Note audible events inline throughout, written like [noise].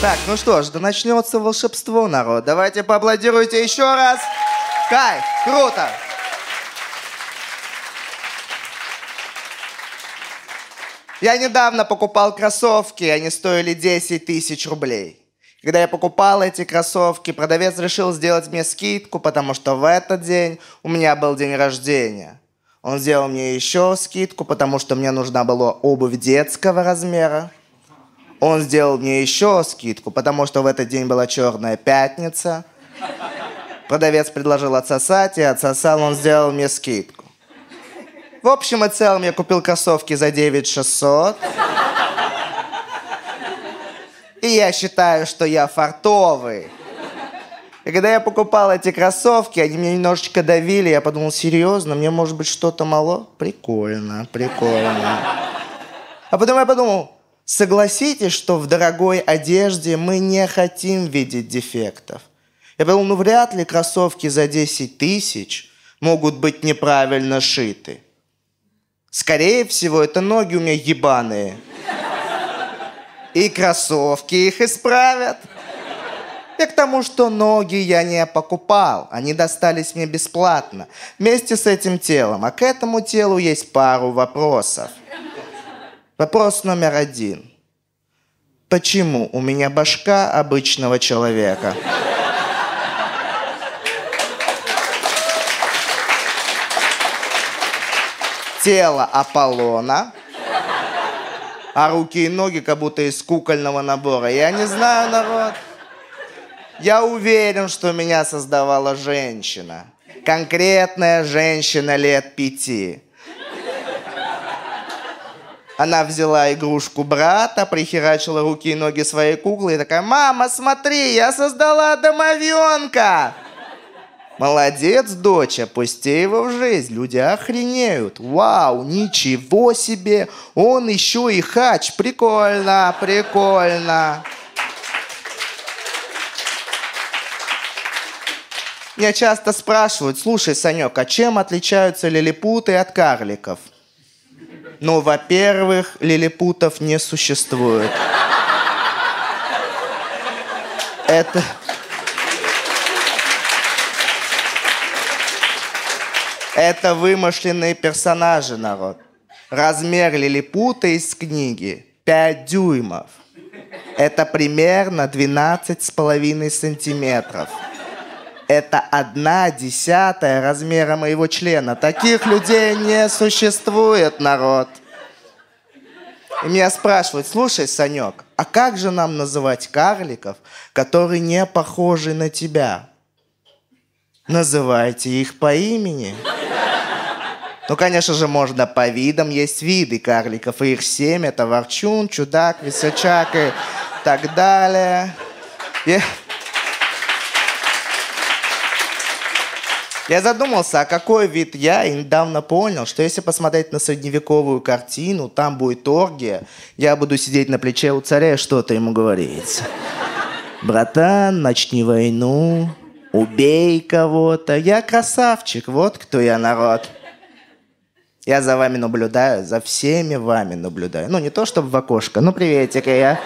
Так, ну что ж, да начнется волшебство, народ. Давайте поаплодируйте еще раз. Кайф, круто. Я недавно покупал кроссовки, они стоили 10 тысяч рублей. Когда я покупал эти кроссовки, продавец решил сделать мне скидку, потому что в этот день у меня был день рождения. Он сделал мне еще скидку, потому что мне нужна была обувь детского размера. Он сделал мне еще скидку, потому что в этот день была черная пятница. Продавец предложил отсосать, и отсосал, он сделал мне скидку. В общем и целом я купил кроссовки за 9 600. И я считаю, что я фартовый. И когда я покупал эти кроссовки, они меня немножечко давили. Я подумал, серьезно, мне может быть что-то мало? Прикольно, прикольно. А потом я подумал, согласитесь, что в дорогой одежде мы не хотим видеть дефектов. Я подумал, ну вряд ли кроссовки за 10 тысяч могут быть неправильно шиты. Скорее всего, это ноги у меня ебаные. И кроссовки их исправят. И к тому, что ноги я не покупал. Они достались мне бесплатно. Вместе с этим телом. А к этому телу есть пару вопросов. Вопрос номер один. Почему у меня башка обычного человека? Тело Аполлона, а руки и ноги как будто из кукольного набора. Я не знаю, народ. Я уверен, что меня создавала женщина. Конкретная женщина лет пяти. Она взяла игрушку брата, прихерачила руки и ноги своей куклы и такая, «Мама, смотри, я создала домовенка!» Молодец, дочь, опусти его в жизнь. Люди охренеют. Вау, ничего себе. Он еще и хач. Прикольно, прикольно. Меня часто спрашивают, слушай, Санек, а чем отличаются лилипуты от карликов? Ну, во-первых, лилипутов не существует. Это... Это вымышленные персонажи, народ. Размер лилипута из книги 5 дюймов. Это примерно 12 с половиной сантиметров. Это одна десятая размера моего члена. Таких людей не существует, народ. И меня спрашивают, слушай, Санек, а как же нам называть карликов, которые не похожи на тебя? Называйте их по имени. Ну, конечно же, можно по видам. Есть виды карликов, и их семь. Это ворчун, чудак, весельчак и так далее. Я... Я задумался, а какой вид я, и недавно понял, что если посмотреть на средневековую картину, там будет оргия, я буду сидеть на плече у царя и что-то ему говорить. Братан, начни войну, убей кого-то. Я красавчик, вот кто я, народ. Я за вами наблюдаю, за всеми вами наблюдаю. Ну, не то чтобы в окошко, ну, приветик, я...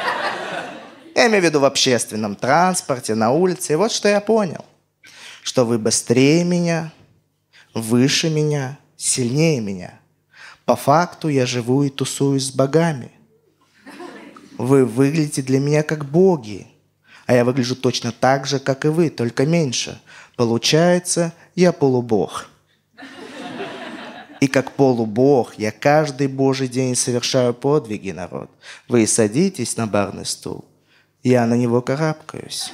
Я имею в виду в общественном транспорте, на улице. И вот что я понял. Что вы быстрее меня, выше меня, сильнее меня. По факту я живу и тусуюсь с богами. Вы выглядите для меня как боги. А я выгляжу точно так же, как и вы, только меньше. Получается, я полубог. И как полубог я каждый божий день совершаю подвиги, народ. Вы садитесь на барный стул, я на него карабкаюсь.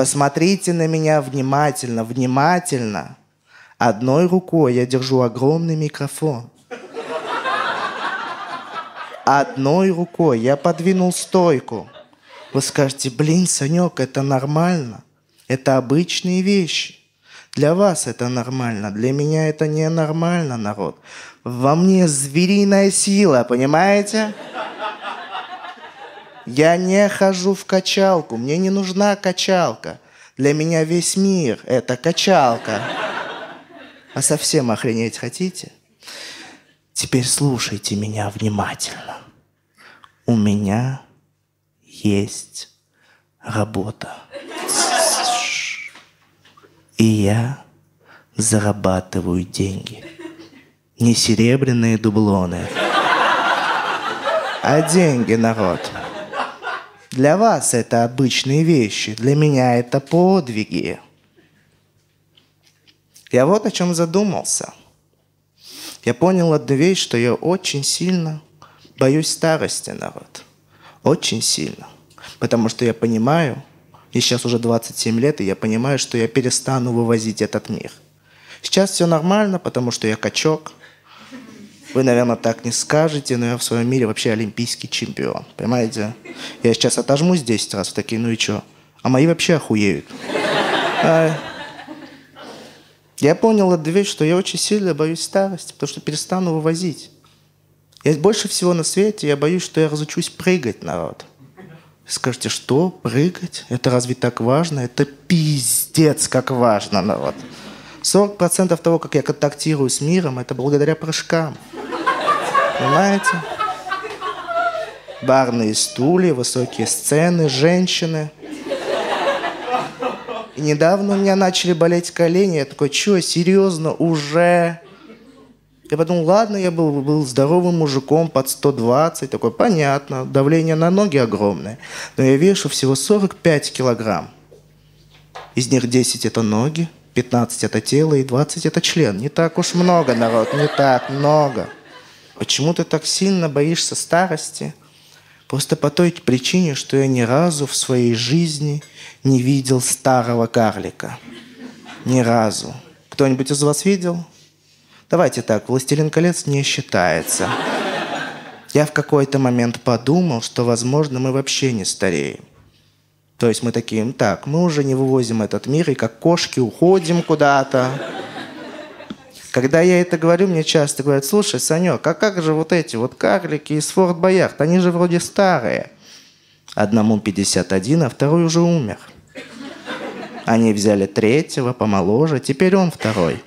Посмотрите на меня внимательно, внимательно. Одной рукой я держу огромный микрофон. Одной рукой я подвинул стойку. Вы скажете, блин, Санек, это нормально. Это обычные вещи. Для вас это нормально, для меня это ненормально, народ. Во мне звериная сила, понимаете? Я не хожу в качалку, мне не нужна качалка. Для меня весь мир – это качалка. А совсем охренеть хотите? Теперь слушайте меня внимательно. У меня есть работа. И я зарабатываю деньги. Не серебряные дублоны, а деньги, народ. Для вас это обычные вещи, для меня это подвиги. Я вот о чем задумался. Я понял одну вещь, что я очень сильно боюсь старости, народ. Очень сильно. Потому что я понимаю, и сейчас уже 27 лет, и я понимаю, что я перестану вывозить этот мир. Сейчас все нормально, потому что я качок. Вы, наверное, так не скажете, но я в своем мире вообще олимпийский чемпион. Понимаете? Я сейчас отожмусь 10 раз, такие, ну и что? А мои вообще охуеют. А... Я понял эту вещь, что я очень сильно боюсь старости, потому что перестану вывозить. Я больше всего на свете, я боюсь, что я разучусь прыгать, народ. Скажете, что? Прыгать? Это разве так важно? Это пиздец, как важно, народ. 40% того, как я контактирую с миром, это благодаря прыжкам. Понимаете? Барные стулья, высокие сцены, женщины. И недавно у меня начали болеть колени. Я такой, что, серьезно, уже? Я подумал, ладно, я был, был здоровым мужиком под 120, такой, понятно, давление на ноги огромное. Но я вешу всего 45 килограмм. Из них 10 это ноги, 15 это тело и 20 это член. Не так уж много, народ, не так много. Почему ты так сильно боишься старости? Просто по той причине, что я ни разу в своей жизни не видел старого карлика. Ни разу. Кто-нибудь из вас видел? Давайте так, «Властелин колец» не считается. Я в какой-то момент подумал, что, возможно, мы вообще не стареем. То есть мы такие, так, мы уже не вывозим этот мир, и как кошки уходим куда-то. Когда я это говорю, мне часто говорят, слушай, Санек, а как же вот эти вот карлики из Форт Боярд, они же вроде старые. Одному 51, а второй уже умер. Они взяли третьего, помоложе, теперь он второй.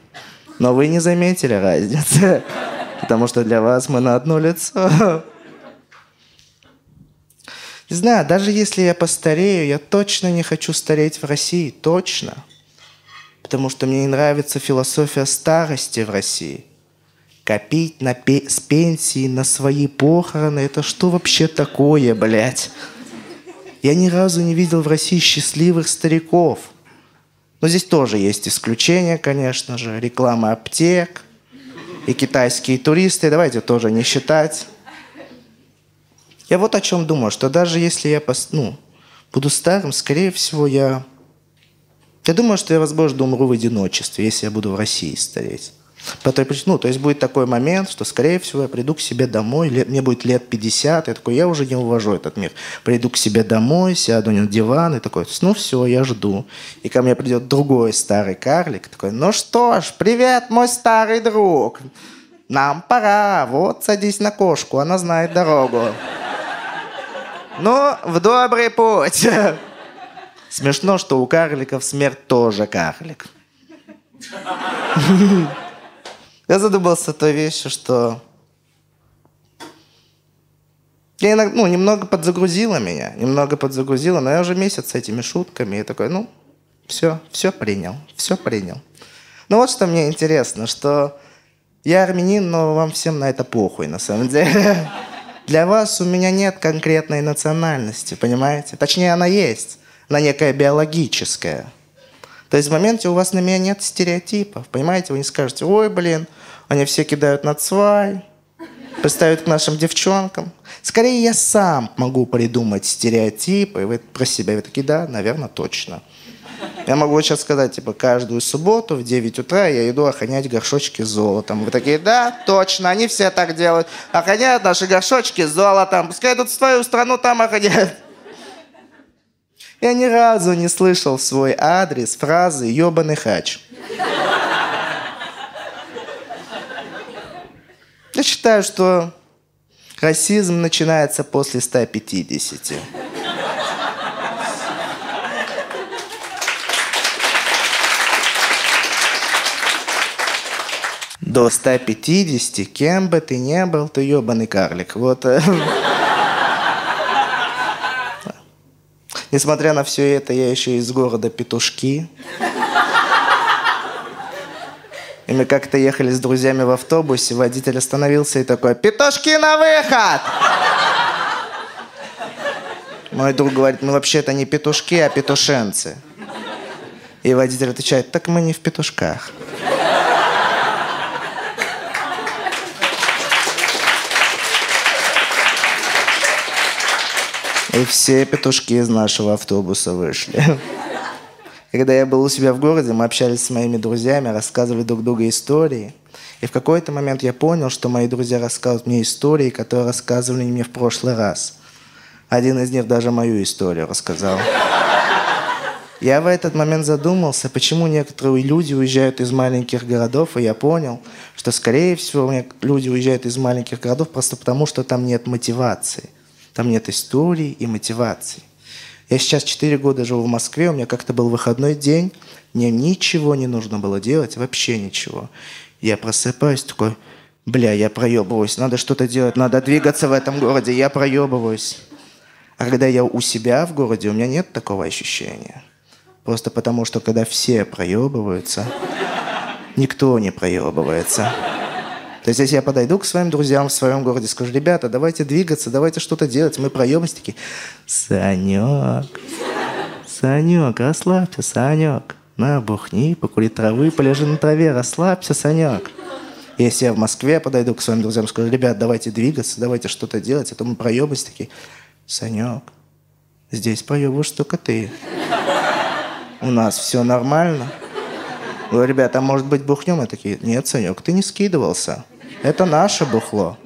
Но вы не заметили разницы, [laughs] потому что для вас мы на одно лицо. Не знаю, даже если я постарею, я точно не хочу стареть в России, точно. Потому что мне не нравится философия старости в России. Копить на пе- с пенсии на свои похороны, это что вообще такое, блядь? Я ни разу не видел в России счастливых стариков – но здесь тоже есть исключения, конечно же. Реклама аптек и китайские туристы. Давайте тоже не считать. Я вот о чем думаю, что даже если я ну, буду старым, скорее всего, я... Я думаю, что я, возможно, умру в одиночестве, если я буду в России стареть. По ну, то есть будет такой момент, что, скорее всего, я приду к себе домой, мне будет лет 50, я такой, я уже не увожу этот мир. Приду к себе домой, сяду на диван и такой, ну все, я жду. И ко мне придет другой старый карлик, такой, ну что ж, привет, мой старый друг. Нам пора, вот садись на кошку, она знает дорогу. Ну, в добрый путь. [laughs] Смешно, что у карликов смерть тоже карлик. [laughs] Я задумался той вещью, что я иногда, ну, немного подзагрузила меня, немного подзагрузила, но я уже месяц с этими шутками, и такой, ну, все, все принял, все принял. Ну вот что мне интересно, что я армянин, но вам всем на это похуй, на самом деле. [laughs] Для вас у меня нет конкретной национальности, понимаете? Точнее, она есть, она некая биологическая – то есть в моменте у вас на меня нет стереотипов. Понимаете, вы не скажете, ой, блин, они все кидают на цвай, представят к нашим девчонкам. Скорее, я сам могу придумать стереотипы, и вы про себя вы такие, да, наверное, точно. Я могу сейчас сказать, типа, каждую субботу в 9 утра я иду охранять горшочки золотом. Вы такие, да, точно, они все так делают. Охраняют наши горшочки с золотом. Пускай идут в твою страну, там охраняют. Я ни разу не слышал свой адрес фразы «ёбаный хач». Я считаю, что расизм начинается после 150. До 150, кем бы ты ни был, ты ебаный карлик. Вот. Э, [laughs] Несмотря на все это, я еще из города Петушки. И мы как-то ехали с друзьями в автобусе, водитель остановился и такой, «Петушки на выход!» Мой друг говорит, мы вообще-то не петушки, а петушенцы. И водитель отвечает, так мы не в петушках. И все петушки из нашего автобуса вышли. Когда я был у себя в городе, мы общались с моими друзьями, рассказывали друг другу истории. И в какой-то момент я понял, что мои друзья рассказывают мне истории, которые рассказывали мне в прошлый раз. Один из них даже мою историю рассказал. Я в этот момент задумался, почему некоторые люди уезжают из маленьких городов, и я понял, что, скорее всего, люди уезжают из маленьких городов просто потому, что там нет мотивации. Там нет истории и мотивации. Я сейчас 4 года живу в Москве, у меня как-то был выходной день, мне ничего не нужно было делать, вообще ничего. Я просыпаюсь такой, бля, я проебываюсь, надо что-то делать, надо двигаться в этом городе, я проебываюсь. А когда я у себя в городе, у меня нет такого ощущения. Просто потому, что когда все проебываются, никто не проебывается. То есть, если я подойду к своим друзьям в своем городе, скажу, ребята, давайте двигаться, давайте что-то делать, мы проебаемся, такие, Санек, Санек, расслабься, Санек, на, бухни, покури травы, полежи на траве, расслабься, Санек. Если я в Москве подойду к своим друзьям, скажу, ребят, давайте двигаться, давайте что-то делать, а то мы проебаемся, такие, Санек, здесь проебываешь только ты. У нас все нормально. Говорю, ребята, а может быть бухнем? И такие, нет, Санек, ты не скидывался. Это наше бухло.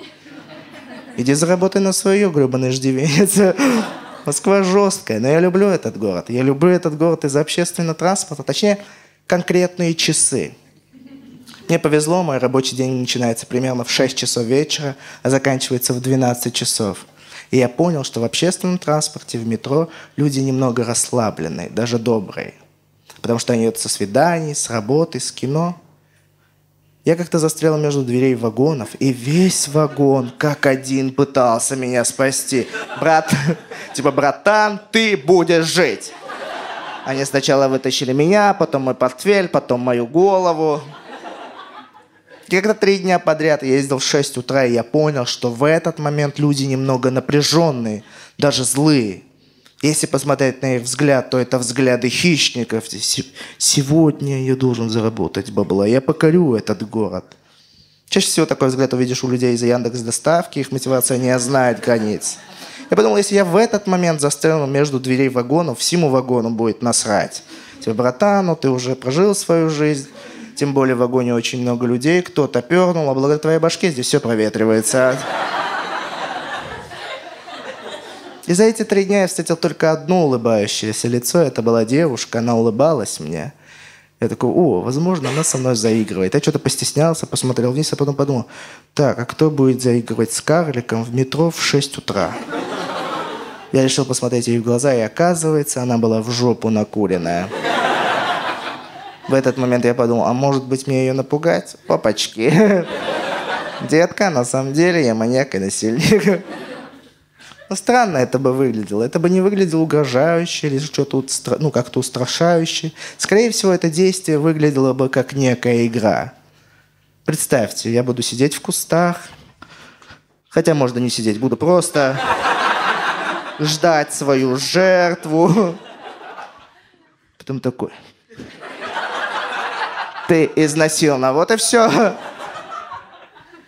Иди заработай на свое, гребаный ждивенец. Москва жесткая, но я люблю этот город. Я люблю этот город из-за общественного транспорта, точнее, конкретные часы. Мне повезло, мой рабочий день начинается примерно в 6 часов вечера, а заканчивается в 12 часов. И я понял, что в общественном транспорте, в метро люди немного расслабленные, даже добрые. Потому что они идут со свиданий, с работы, с кино – я как-то застрял между дверей вагонов, и весь вагон как один пытался меня спасти. Брат, [laughs] типа, братан, ты будешь жить. Они сначала вытащили меня, потом мой портфель, потом мою голову. И когда три дня подряд я ездил в 6 утра, и я понял, что в этот момент люди немного напряженные, даже злые. Если посмотреть на их взгляд, то это взгляды хищников. Сегодня я должен заработать бабла, я покорю этот город. Чаще всего такой взгляд увидишь у людей из Яндекс доставки, их мотивация не знает границ. Я подумал, если я в этот момент застрял между дверей вагонов, всему вагону будет насрать. Тебе, братан, ну ты уже прожил свою жизнь, тем более в вагоне очень много людей, кто-то пернул, а благодаря твоей башке здесь все проветривается. И за эти три дня я встретил только одно улыбающееся лицо. Это была девушка, она улыбалась мне. Я такой, о, возможно, она со мной заигрывает. Я что-то постеснялся, посмотрел вниз, а потом подумал, так, а кто будет заигрывать с карликом в метро в 6 утра? Я решил посмотреть ей в глаза, и оказывается, она была в жопу накуренная. В этот момент я подумал, а может быть мне ее напугать? Папочки. Детка, на самом деле я маньяк и насильник. Ну, странно это бы выглядело. Это бы не выглядело угрожающе или что-то ну, как-то устрашающе. Скорее всего, это действие выглядело бы как некая игра. Представьте, я буду сидеть в кустах, хотя можно не сидеть, буду просто ждать свою жертву. Потом такой. Ты изнасилована, вот и все.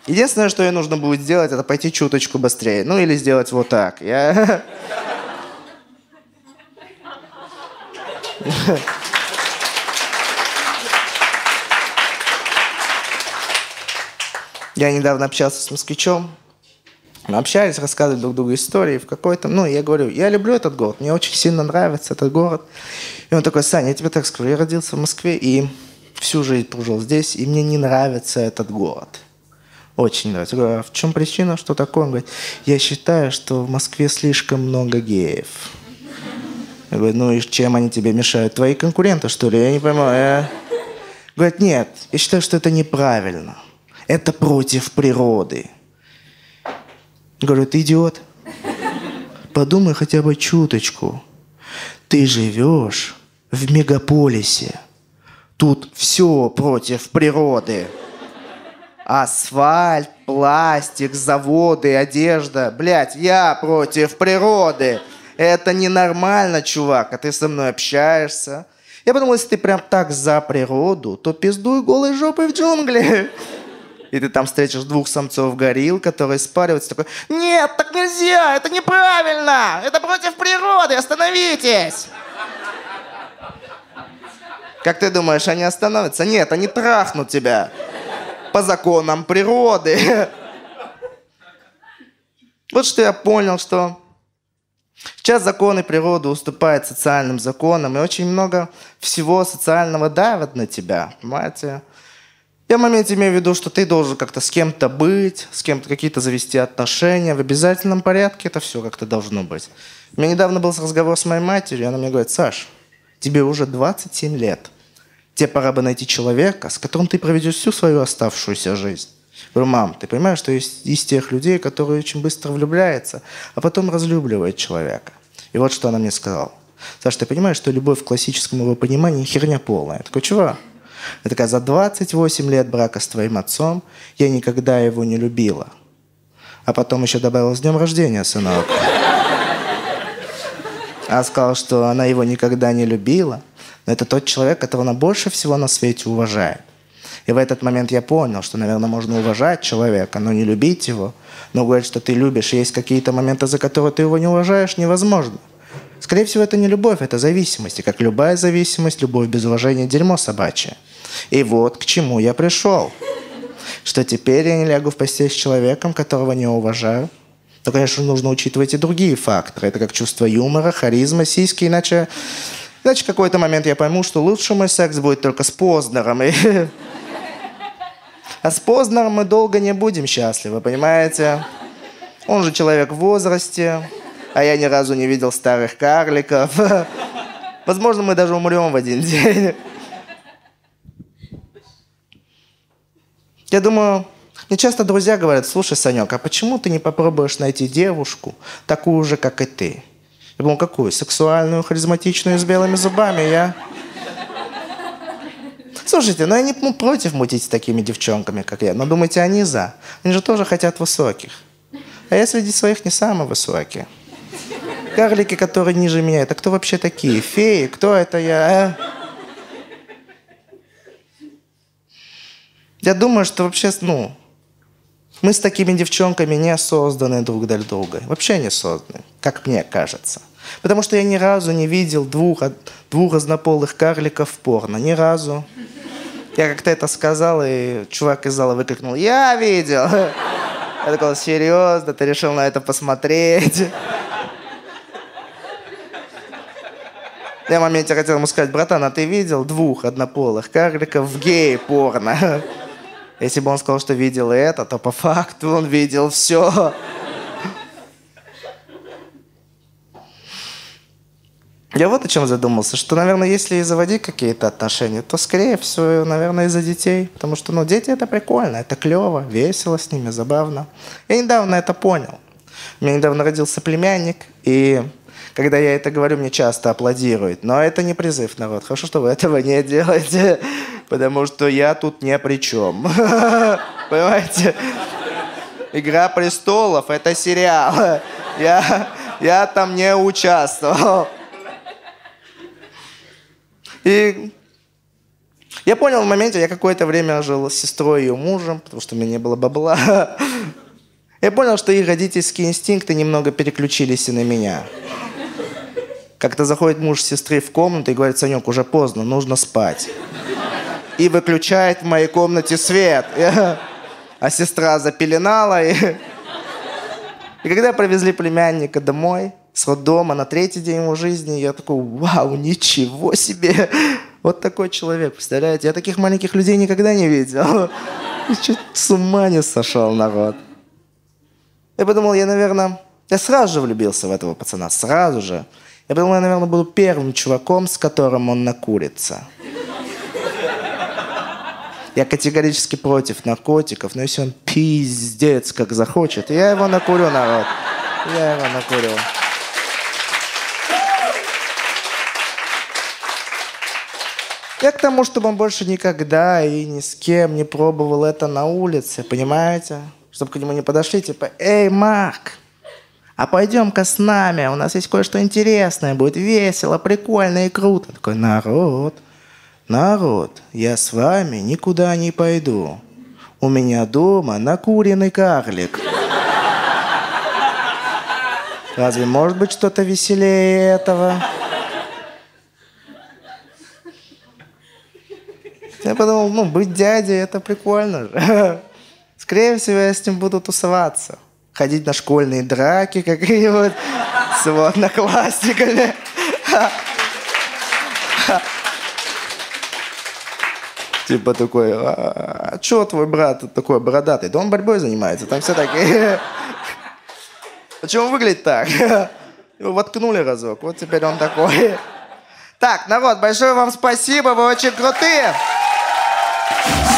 Единственное, что ей нужно будет сделать, это пойти чуточку быстрее. Ну или сделать вот так. Я... Я недавно общался с москвичом. Мы общались, рассказывали друг другу истории в какой-то... Ну, я говорю, я люблю этот город, мне очень сильно нравится этот город. И он такой, Саня, я тебе так скажу, я родился в Москве и всю жизнь прожил здесь, и мне не нравится этот город. Очень нравится. Я говорю, а в чем причина, что такое? Он говорит, я считаю, что в Москве слишком много геев. Я говорю, ну и чем они тебе мешают? Твои конкуренты, что ли? Я не понимаю. Я... Говорит, нет, я считаю, что это неправильно. Это против природы. Я говорю, ты идиот. Подумай хотя бы чуточку. Ты живешь в мегаполисе. Тут все против природы. Асфальт, пластик, заводы, одежда. Блять, я против природы. Это ненормально, чувак, а ты со мной общаешься. Я подумал, если ты прям так за природу, то пиздуй голой жопой в джунгли. И ты там встретишь двух самцов горилл, которые спариваются. Такой, нет, так нельзя, это неправильно, это против природы, остановитесь. Как ты думаешь, они остановятся? Нет, они трахнут тебя по законам природы. Вот что я понял, что сейчас законы природы уступают социальным законам, и очень много всего социального давят на тебя, понимаете? Я в моменте имею в виду, что ты должен как-то с кем-то быть, с кем-то какие-то завести отношения. В обязательном порядке это все как-то должно быть. У меня недавно был разговор с моей матерью, и она мне говорит, Саш, тебе уже 27 лет. Тебе пора бы найти человека, с которым ты проведешь всю свою оставшуюся жизнь. Говорю, мам, ты понимаешь, что есть из тех людей, которые очень быстро влюбляются, а потом разлюбливают человека. И вот что она мне сказала. Саш, ты понимаешь, что любовь в классическом его понимании херня полная. Я такой, чего? Я такая, за 28 лет брака с твоим отцом я никогда его не любила. А потом еще добавила с днем рождения, сынок. Она сказала, что она его никогда не любила, но это тот человек, которого она больше всего на свете уважает. И в этот момент я понял, что, наверное, можно уважать человека, но не любить его. Но говорить, что ты любишь, есть какие-то моменты, за которые ты его не уважаешь, невозможно. Скорее всего, это не любовь, это зависимость. И как любая зависимость, любовь без уважения – дерьмо собачье. И вот к чему я пришел. Что теперь я не лягу в постель с человеком, которого не уважаю. То, конечно, нужно учитывать и другие факторы. Это как чувство юмора, харизма, сиськи, иначе... Иначе в какой-то момент я пойму, что лучше мой секс будет только с Познером. А с Познером мы долго не будем счастливы, понимаете? Он же человек в возрасте, а я ни разу не видел старых карликов. Возможно, мы даже умрем в один день. Я думаю, мне часто друзья говорят, слушай, Санек, а почему ты не попробуешь найти девушку, такую же, как и ты? Я думал, какую? Сексуальную, харизматичную, с белыми зубами, я... Слушайте, ну я не против мутить с такими девчонками, как я, но думайте, они за. Они же тоже хотят высоких. А я среди своих не самый высокий. Карлики, которые ниже меня, это кто вообще такие? Феи? Кто это я? А? Я думаю, что вообще, ну, мы с такими девчонками не созданы друг для друга. Вообще не созданы, как мне кажется. Потому что я ни разу не видел двух, двух разнополых карликов в порно. Ни разу. Я как-то это сказал, и чувак из зала выкрикнул, я видел. Я такой, серьезно, ты решил на это посмотреть? Я в моменте хотел ему сказать, братан, а ты видел двух однополых карликов в гей-порно? Если бы он сказал, что видел это, то по факту он видел все. Я вот о чем задумался, что, наверное, если и заводить какие-то отношения, то, скорее всего, наверное, из-за детей. Потому что, ну, дети — это прикольно, это клево, весело с ними, забавно. Я недавно это понял. У меня недавно родился племянник, и когда я это говорю, мне часто аплодируют. Но это не призыв, народ. Хорошо, что вы этого не делаете, потому что я тут ни при чем. [laughs] Понимаете? «Игра престолов» — это сериал. Я, я там не участвовал. И я понял в моменте, я какое-то время жил с сестрой и ее мужем, потому что у меня не было бабла. [laughs] Я понял, что их родительские инстинкты немного переключились и на меня. Как-то заходит муж сестры в комнату и говорит, Санек, уже поздно, нужно спать. И выключает в моей комнате свет. [laughs] А сестра запеленала. И, [laughs] и когда привезли племянника домой, с роддома, на третий день его жизни, я такой, вау, ничего себе. [laughs] Вот такой человек, представляете? Я таких маленьких людей никогда не видел. [laughs] Чуть с ума не сошел народ. Я подумал, я, наверное, я сразу же влюбился в этого пацана, сразу же. Я подумал, я, наверное, буду первым чуваком, с которым он накурится. Я категорически против наркотиков, но если он пиздец как захочет, я его накурю, народ. Я его накурю. Я к тому, чтобы он больше никогда и ни с кем не пробовал это на улице, понимаете? Чтобы к нему не подошли, типа, «Эй, Марк, а пойдем-ка с нами, у нас есть кое-что интересное, будет весело, прикольно и круто». Такой, народ, народ, я с вами никуда не пойду. У меня дома накуренный карлик. Разве может быть что-то веселее этого? Я подумал, ну, быть дядей, это прикольно же. [laughs] Скорее всего, я с ним буду тусоваться. Ходить на школьные драки какие-нибудь с его одноклассниками. [laughs] Типа такой, а, а что твой брат такой бородатый? Да он борьбой занимается, там все такие. [laughs] Почему выглядит так? Его воткнули разок, вот теперь он такой. Так, народ, большое вам спасибо, вы очень крутые. Yeah.